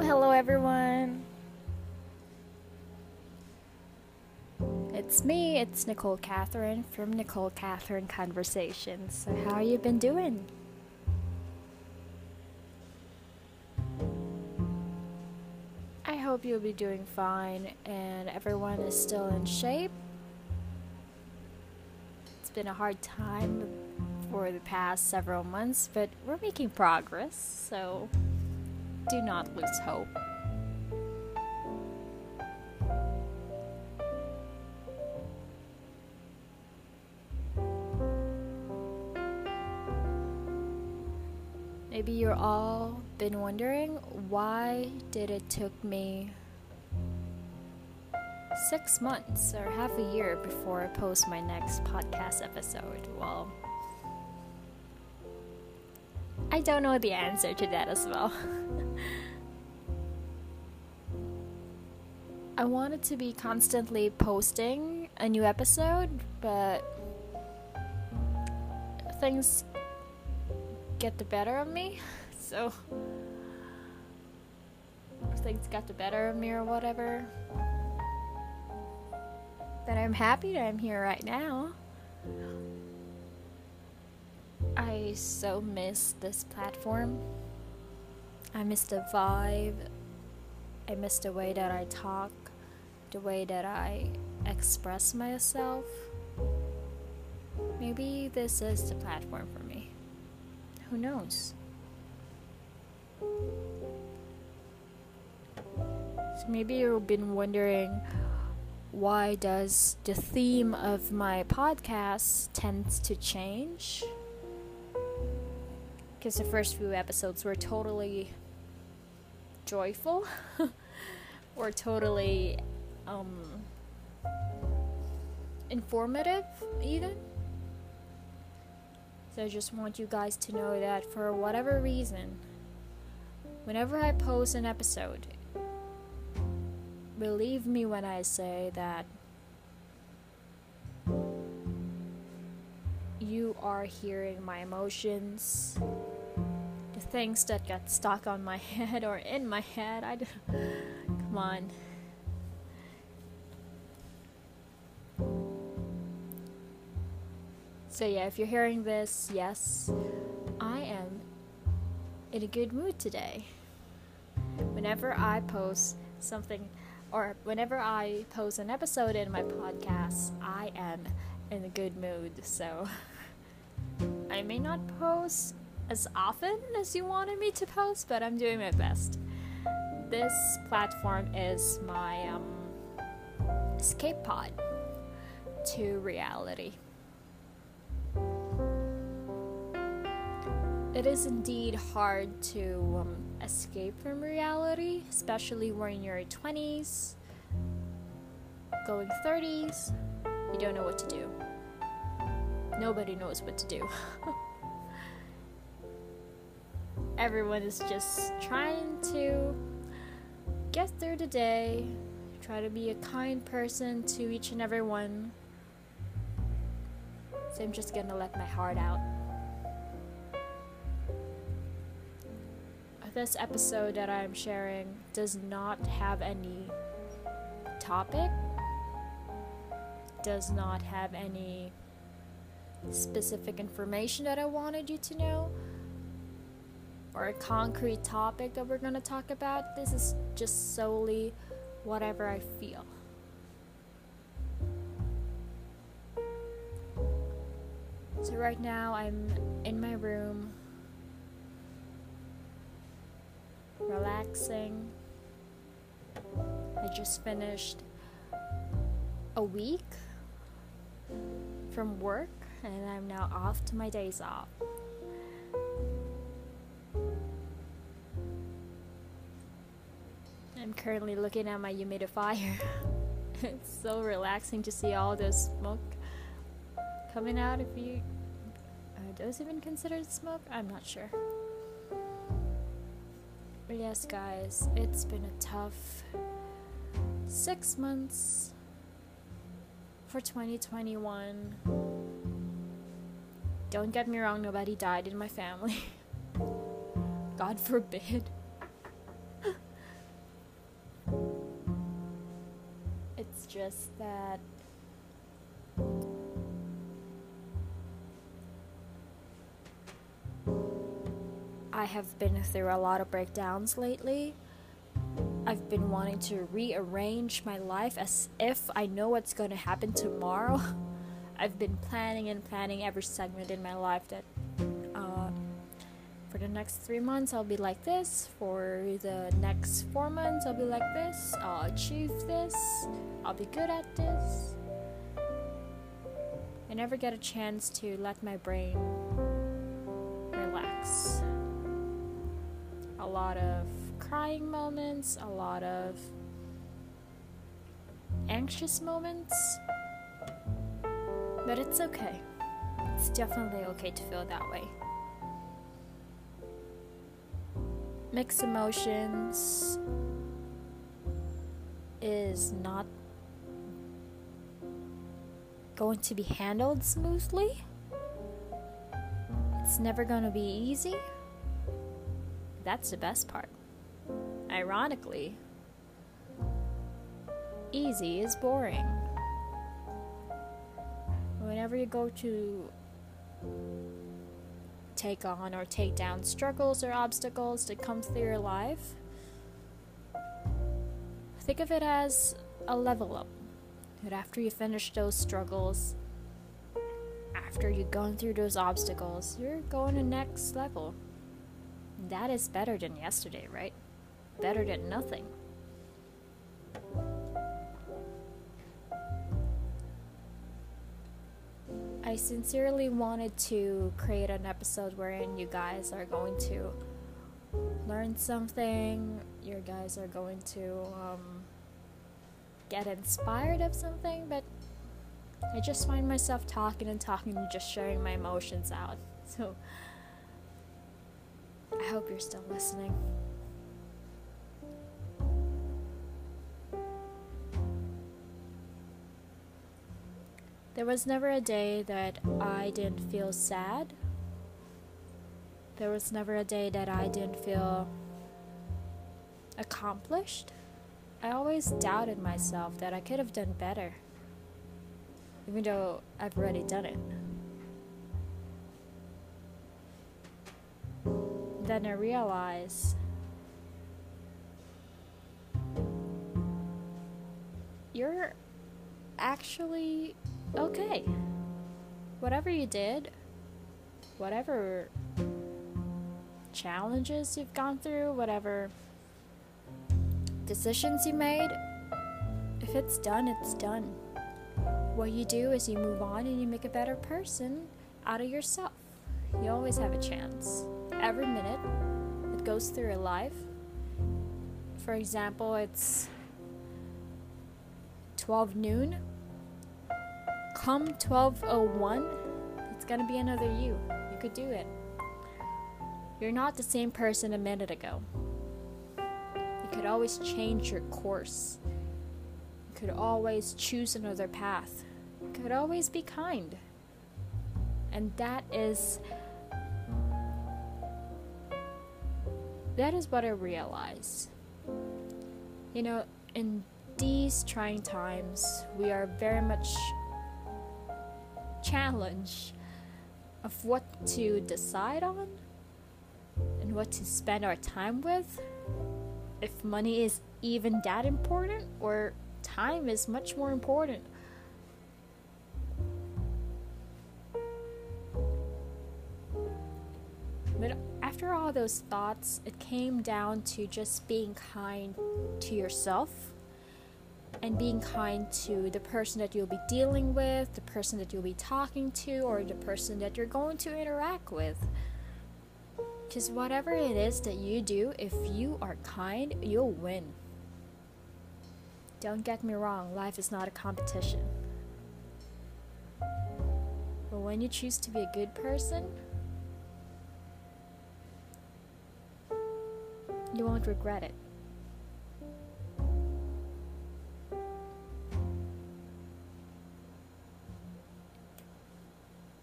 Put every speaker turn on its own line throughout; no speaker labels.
Hello, everyone. It's me, it's Nicole Catherine from Nicole Catherine Conversations. So, how you been doing? I hope you'll be doing fine and everyone is still in shape. It's been a hard time for the past several months, but we're making progress, so do not lose hope. Maybe you're all been wondering why did it took me six months or half a year before I post my next podcast episode. Well, I don't know the answer to that as well. I wanted to be constantly posting a new episode, but things get the better of me. So things got the better of me or whatever. But I'm happy that I'm here right now. I so miss this platform. I miss the vibe. I miss the way that I talk, the way that I express myself. Maybe this is the platform for me. Who knows? So maybe you've been wondering why does the theme of my podcast tends to change? Because the first few episodes were totally joyful, or totally um, informative, even. So I just want you guys to know that for whatever reason, whenever I post an episode, believe me when I say that you are hearing my emotions, the things that got stuck on my head or in my head. I don't, come on. So, yeah, if you're hearing this, yes, I am in a good mood today. Whenever I post something, or whenever I post an episode in my podcast, I am in a good mood. So, I may not post as often as you wanted me to post, but I'm doing my best. This platform is my um, escape pod to reality. It is indeed hard to um, escape from reality, especially when you're in your 20s, going 30s, you don't know what to do. Nobody knows what to do. Everyone is just trying to get through the day, try to be a kind person to each and every one. So I'm just gonna let my heart out. this episode that I'm sharing does not have any topic, does not have any specific information that I wanted you to know, or a concrete topic that we're going to talk about. This is just solely whatever I feel. So, right now, I'm in my room relaxing. I just finished a week from work and I'm now off to my days off. I'm currently looking at my humidifier. it's so relaxing to see all the smoke coming out. If you are those even considered smoke? I'm not sure. But yes, guys, it's been a tough six months for 2021. Don't get me wrong, nobody died in my family. God forbid. Is that I have been through a lot of breakdowns lately. I've been wanting to rearrange my life as if I know what's going to happen tomorrow. I've been planning and planning every segment in my life that uh, for the next three months I'll be like this, for the next four months I'll be like this, I'll achieve this, I'll be good at this. I never get a chance to let my brain relax. A lot of crying moments, a lot of anxious moments. But it's okay. It's definitely okay to feel that way. Mixed emotions is not going to be handled smoothly. It's never going to be easy. That's the best part. Ironically, easy is boring whenever you go to take on or take down struggles or obstacles that come through your life, think of it as a level up. That after you finish those struggles, after you've gone through those obstacles, you're going to next level. That is better than yesterday, right? Better than nothing. I sincerely wanted to create an episode wherein you guys are going to learn something, you guys are going to um, get inspired of something, but I just find myself talking and talking and just sharing my emotions out. So I hope you're still listening. There was never a day that I didn't feel sad. There was never a day that I didn't feel accomplished. I always doubted myself that I could have done better, even though I've already done it. Then I realized you're actually okay. Whatever you did, whatever challenges you've gone through, whatever decisions you made, if it's done, it's done. What you do is you move on and you make a better person out of yourself. You always have a chance. Every minute that goes through your life, for example, it's 12 noon come 1201, it's gonna be another you. You could do it. You're not the same person a minute ago. You could always change your course. You could always choose another path. You could always be kind. And that is that is what I realize. You know, in these trying times, we are very much challenged of what to decide on and what to spend our time with. If money is even that important, or time is much more important. But after all those thoughts, it came down to just being kind to yourself and being kind to the person that you'll be dealing with, the person that you'll be talking to, or the person that you're going to interact with. Because whatever it is that you do, if you are kind, you'll win. Don't get me wrong, life is not a competition. But when you choose to be a good person, you won't regret it.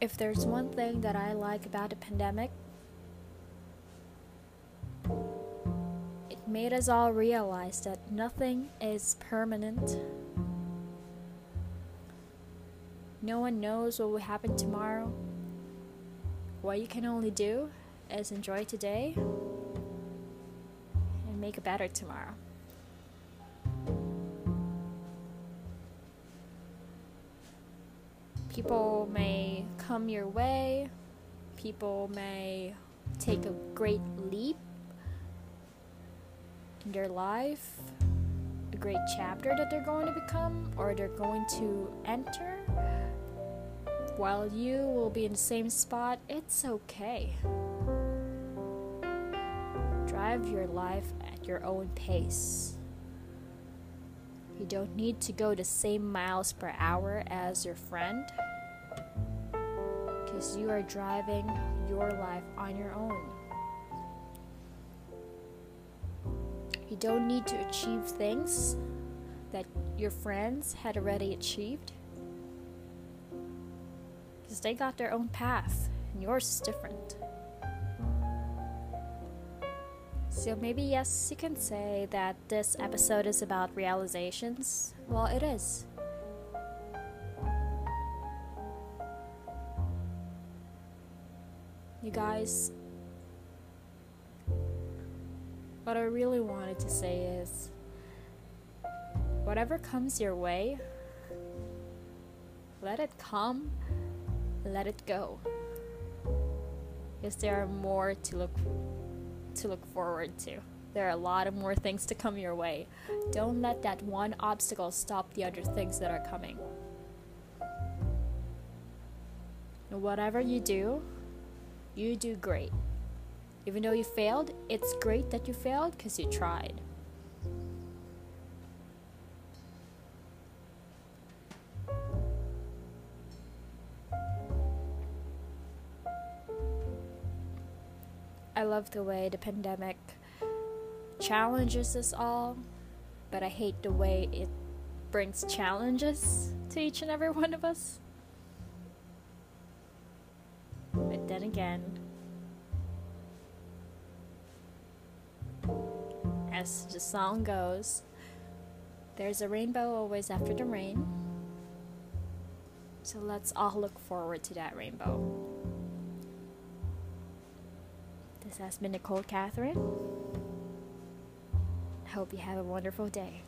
if there's one thing that I like about the pandemic, made us all realize that nothing is permanent. No one knows what will happen tomorrow. What you can only do is enjoy today and make a better tomorrow. People may come your way, people may take a great leap their life, a great chapter that they're going to become or they're going to enter. While you will be in the same spot, it's okay. Drive your life at your own pace. You don't need to go the same miles per hour as your friend because you are driving your life on your own. You don't need to achieve things that your friends had already achieved because they got their own path and yours is different. So maybe, yes, you can say that this episode is about realizations. Well, it is. You guys, what I really wanted to say is whatever comes your way, let it come, let it go. Because there are more to look to look forward to. There are a lot of more things to come your way. Don't let that one obstacle stop the other things that are coming. Whatever you do, you do great. Even though you failed, it's great that you failed because you tried. I love the way the pandemic challenges us all, but I hate the way it brings challenges to each and every one of us. But then again, as the song goes, there's a rainbow always after the rain. So let's all look forward to that rainbow. This has been Nicole Catherine. Hope you have a wonderful day.